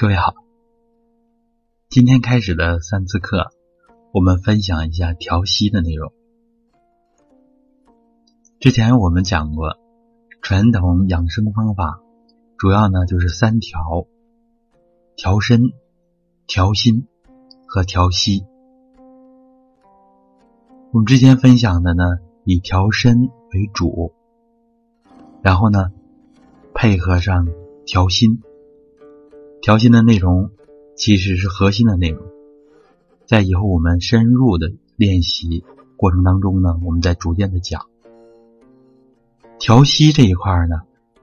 各位好，今天开始的三次课，我们分享一下调息的内容。之前我们讲过，传统养生方法主要呢就是三调：调身、调心和调息。我们之前分享的呢，以调身为主，然后呢，配合上调心。调心的内容其实是核心的内容，在以后我们深入的练习过程当中呢，我们在逐渐的讲调息这一块呢，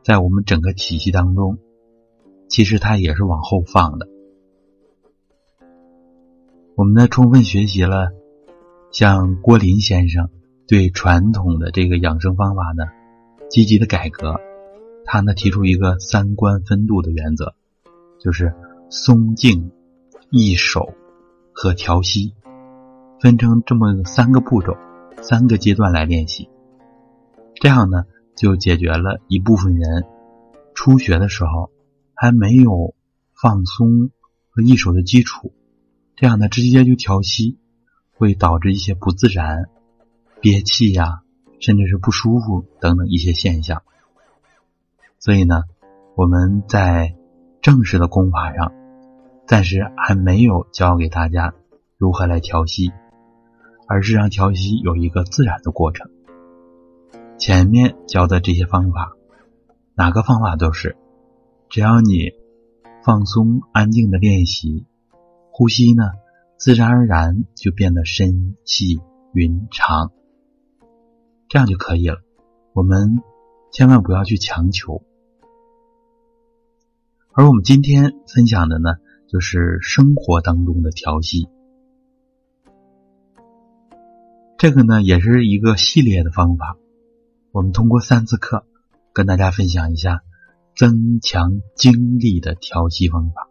在我们整个体系当中，其实它也是往后放的。我们呢，充分学习了像郭林先生对传统的这个养生方法呢积极的改革，他呢提出一个三观分度的原则。就是松静、易手和调息，分成这么三个步骤、三个阶段来练习。这样呢，就解决了一部分人初学的时候还没有放松和易手的基础，这样呢直接就调息，会导致一些不自然、憋气呀，甚至是不舒服等等一些现象。所以呢，我们在正式的功法上，暂时还没有教给大家如何来调息，而是让调息有一个自然的过程。前面教的这些方法，哪个方法都是，只要你放松、安静的练习，呼吸呢，自然而然就变得深细匀长，这样就可以了。我们千万不要去强求。而我们今天分享的呢，就是生活当中的调息。这个呢，也是一个系列的方法。我们通过三次课，跟大家分享一下增强精力的调息方法。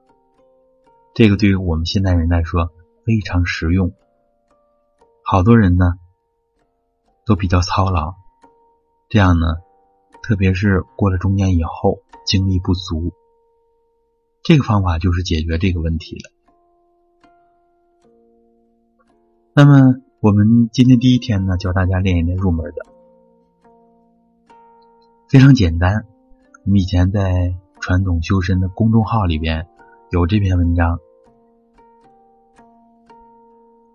这个对于我们现代人来说非常实用。好多人呢，都比较操劳，这样呢，特别是过了中年以后，精力不足。这个方法就是解决这个问题的。那么，我们今天第一天呢，教大家练一练入门的，非常简单。我们以前在传统修身的公众号里边有这篇文章。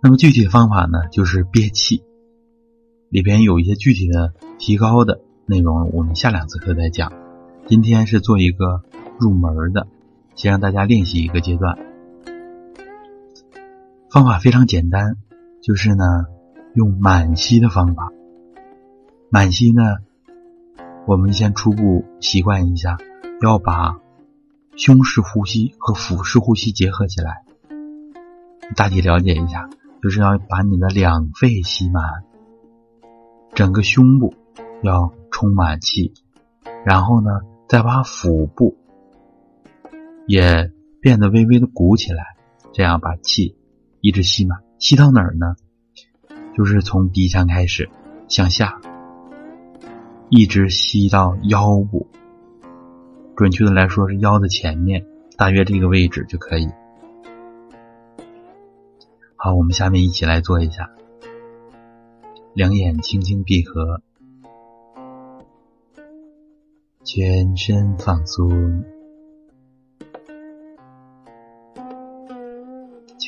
那么具体方法呢，就是憋气，里边有一些具体的提高的内容，我们下两次课再讲。今天是做一个入门的。先让大家练习一个阶段，方法非常简单，就是呢用满吸的方法。满吸呢，我们先初步习惯一下，要把胸式呼吸和腹式呼吸结合起来。大体了解一下，就是要把你的两肺吸满，整个胸部要充满气，然后呢再把腹部。也变得微微的鼓起来，这样把气一直吸满，吸到哪儿呢？就是从鼻腔开始向下，一直吸到腰部，准确的来说是腰的前面，大约这个位置就可以。好，我们下面一起来做一下，两眼轻轻闭合，全身放松。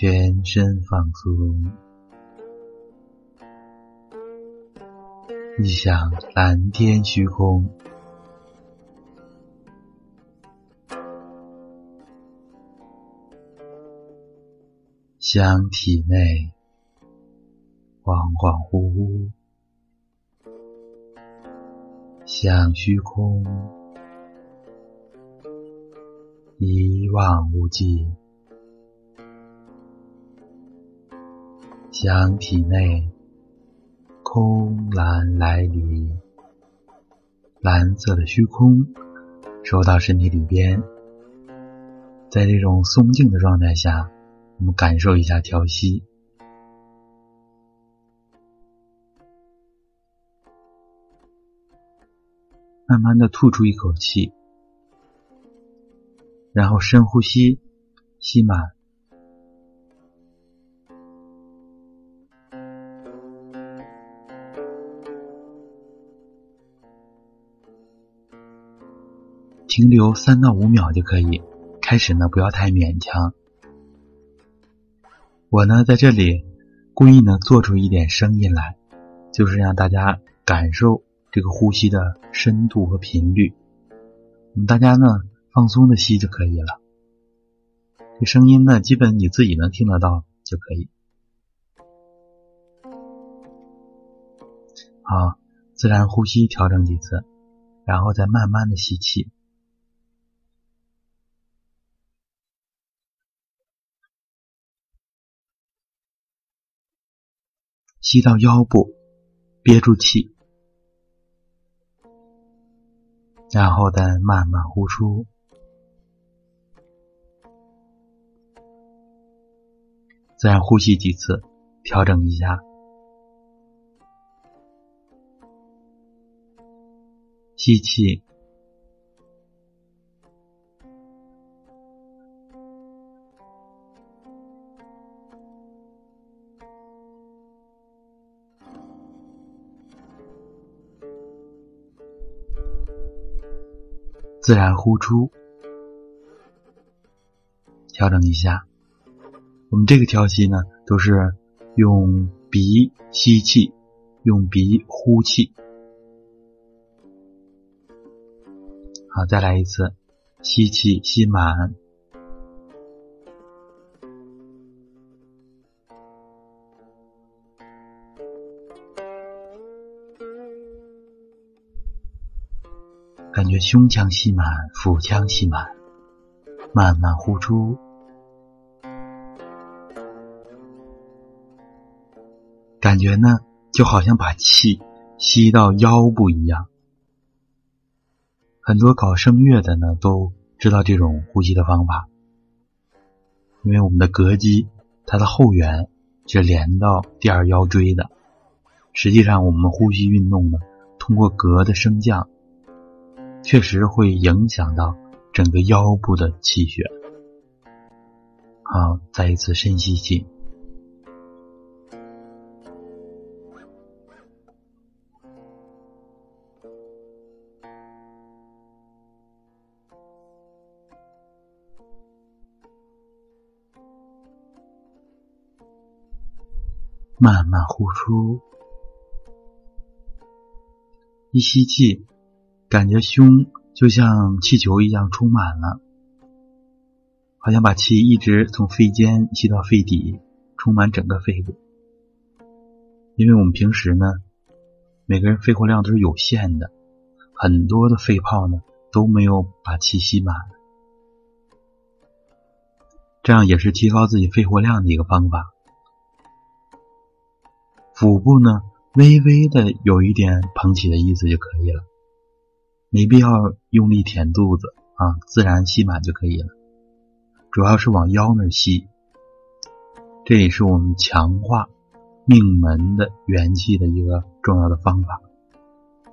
全身放松，一想蓝天虚空，想体内恍恍惚惚，想虚空。一望无际。将体内空蓝来临，蓝色的虚空收到身体里边，在这种松静的状态下，我们感受一下调息，慢慢的吐出一口气，然后深呼吸吸满。停留三到五秒就可以。开始呢，不要太勉强。我呢，在这里故意呢做出一点声音来，就是让大家感受这个呼吸的深度和频率。我们大家呢放松的吸就可以了。这声音呢，基本你自己能听得到就可以。好，自然呼吸调整几次，然后再慢慢的吸气。吸到腰部，憋住气，然后再慢慢呼出。自然呼吸几次，调整一下。吸气。自然呼出，调整一下。我们这个调息呢，都是用鼻吸气，用鼻呼气。好，再来一次，吸气，吸满。感觉胸腔吸满，腹腔吸满，慢慢呼出。感觉呢，就好像把气吸到腰部一样。很多搞声乐的呢，都知道这种呼吸的方法，因为我们的膈肌它的后缘是连到第二腰椎的。实际上，我们呼吸运动呢，通过膈的升降。确实会影响到整个腰部的气血。好，再一次深吸气，慢慢呼出，一吸气。感觉胸就像气球一样充满了，好像把气一直从肺尖吸到肺底，充满整个肺部。因为我们平时呢，每个人肺活量都是有限的，很多的肺泡呢都没有把气吸满，这样也是提高自己肺活量的一个方法。腹部呢，微微的有一点膨起的意思就可以了。没必要用力填肚子啊，自然吸满就可以了。主要是往腰那儿吸，这也是我们强化命门的元气的一个重要的方法。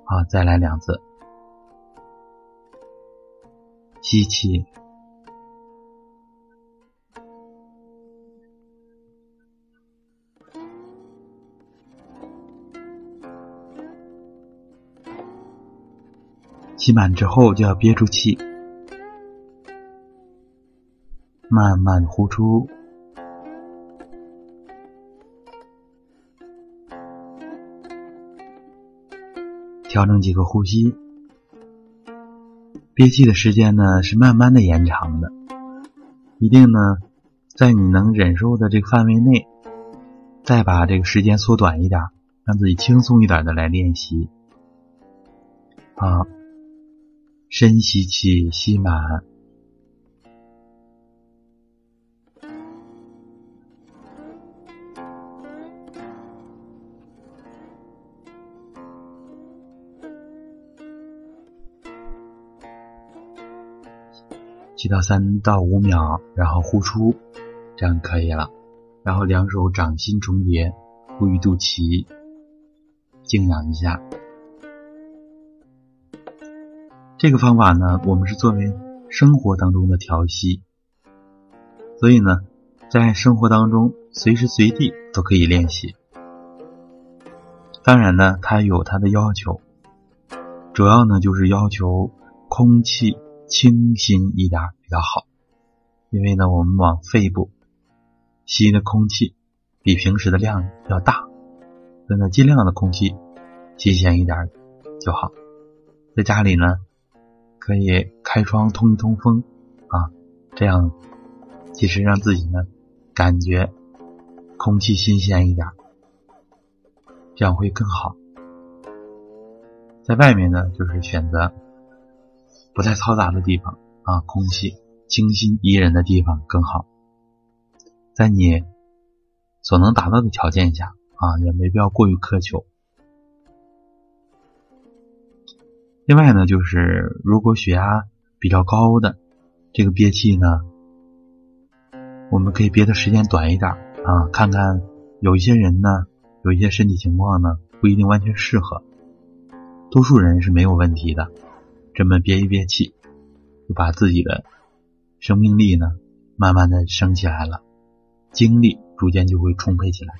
啊，再来两次，吸气。吸满之后就要憋住气，慢慢呼出，调整几个呼吸。憋气的时间呢是慢慢的延长的，一定呢在你能忍受的这个范围内，再把这个时间缩短一点，让自己轻松一点的来练习。好。深吸气，吸满，吸到三到五秒，然后呼出，这样可以了。然后两手掌心重叠，呼于肚脐，静养一下。这个方法呢，我们是作为生活当中的调息，所以呢，在生活当中随时随地都可以练习。当然呢，它有它的要求，主要呢就是要求空气清新一点比较好。因为呢，我们往肺部吸的空气比平时的量要大，所以呢，尽量的空气新鲜一点就好。在家里呢，可以开窗通一通风啊，这样其实让自己呢感觉空气新鲜一点，这样会更好。在外面呢，就是选择不太嘈杂的地方啊，空气。清新宜人的地方更好，在你所能达到的条件下啊，也没必要过于苛求。另外呢，就是如果血压比较高的，这个憋气呢，我们可以憋的时间短一点啊。看看有一些人呢，有一些身体情况呢，不一定完全适合，多数人是没有问题的。这么憋一憋气，就把自己的。生命力呢，慢慢的升起来了，精力逐渐就会充沛起来。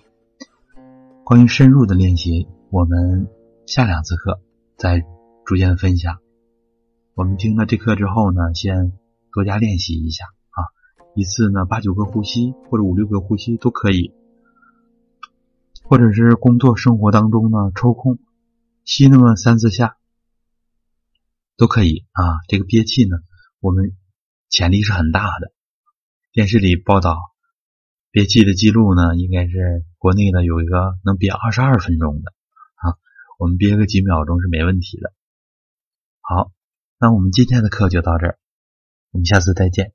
关于深入的练习，我们下两次课再逐渐分享。我们听了这课之后呢，先多加练习一下啊，一次呢八九个呼吸或者五六个呼吸都可以，或者是工作生活当中呢抽空吸那么三四下都可以啊。这个憋气呢，我们。潜力是很大的。电视里报道憋气的记录呢，应该是国内的有一个能憋二十二分钟的啊，我们憋个几秒钟是没问题的。好，那我们今天的课就到这儿，我们下次再见。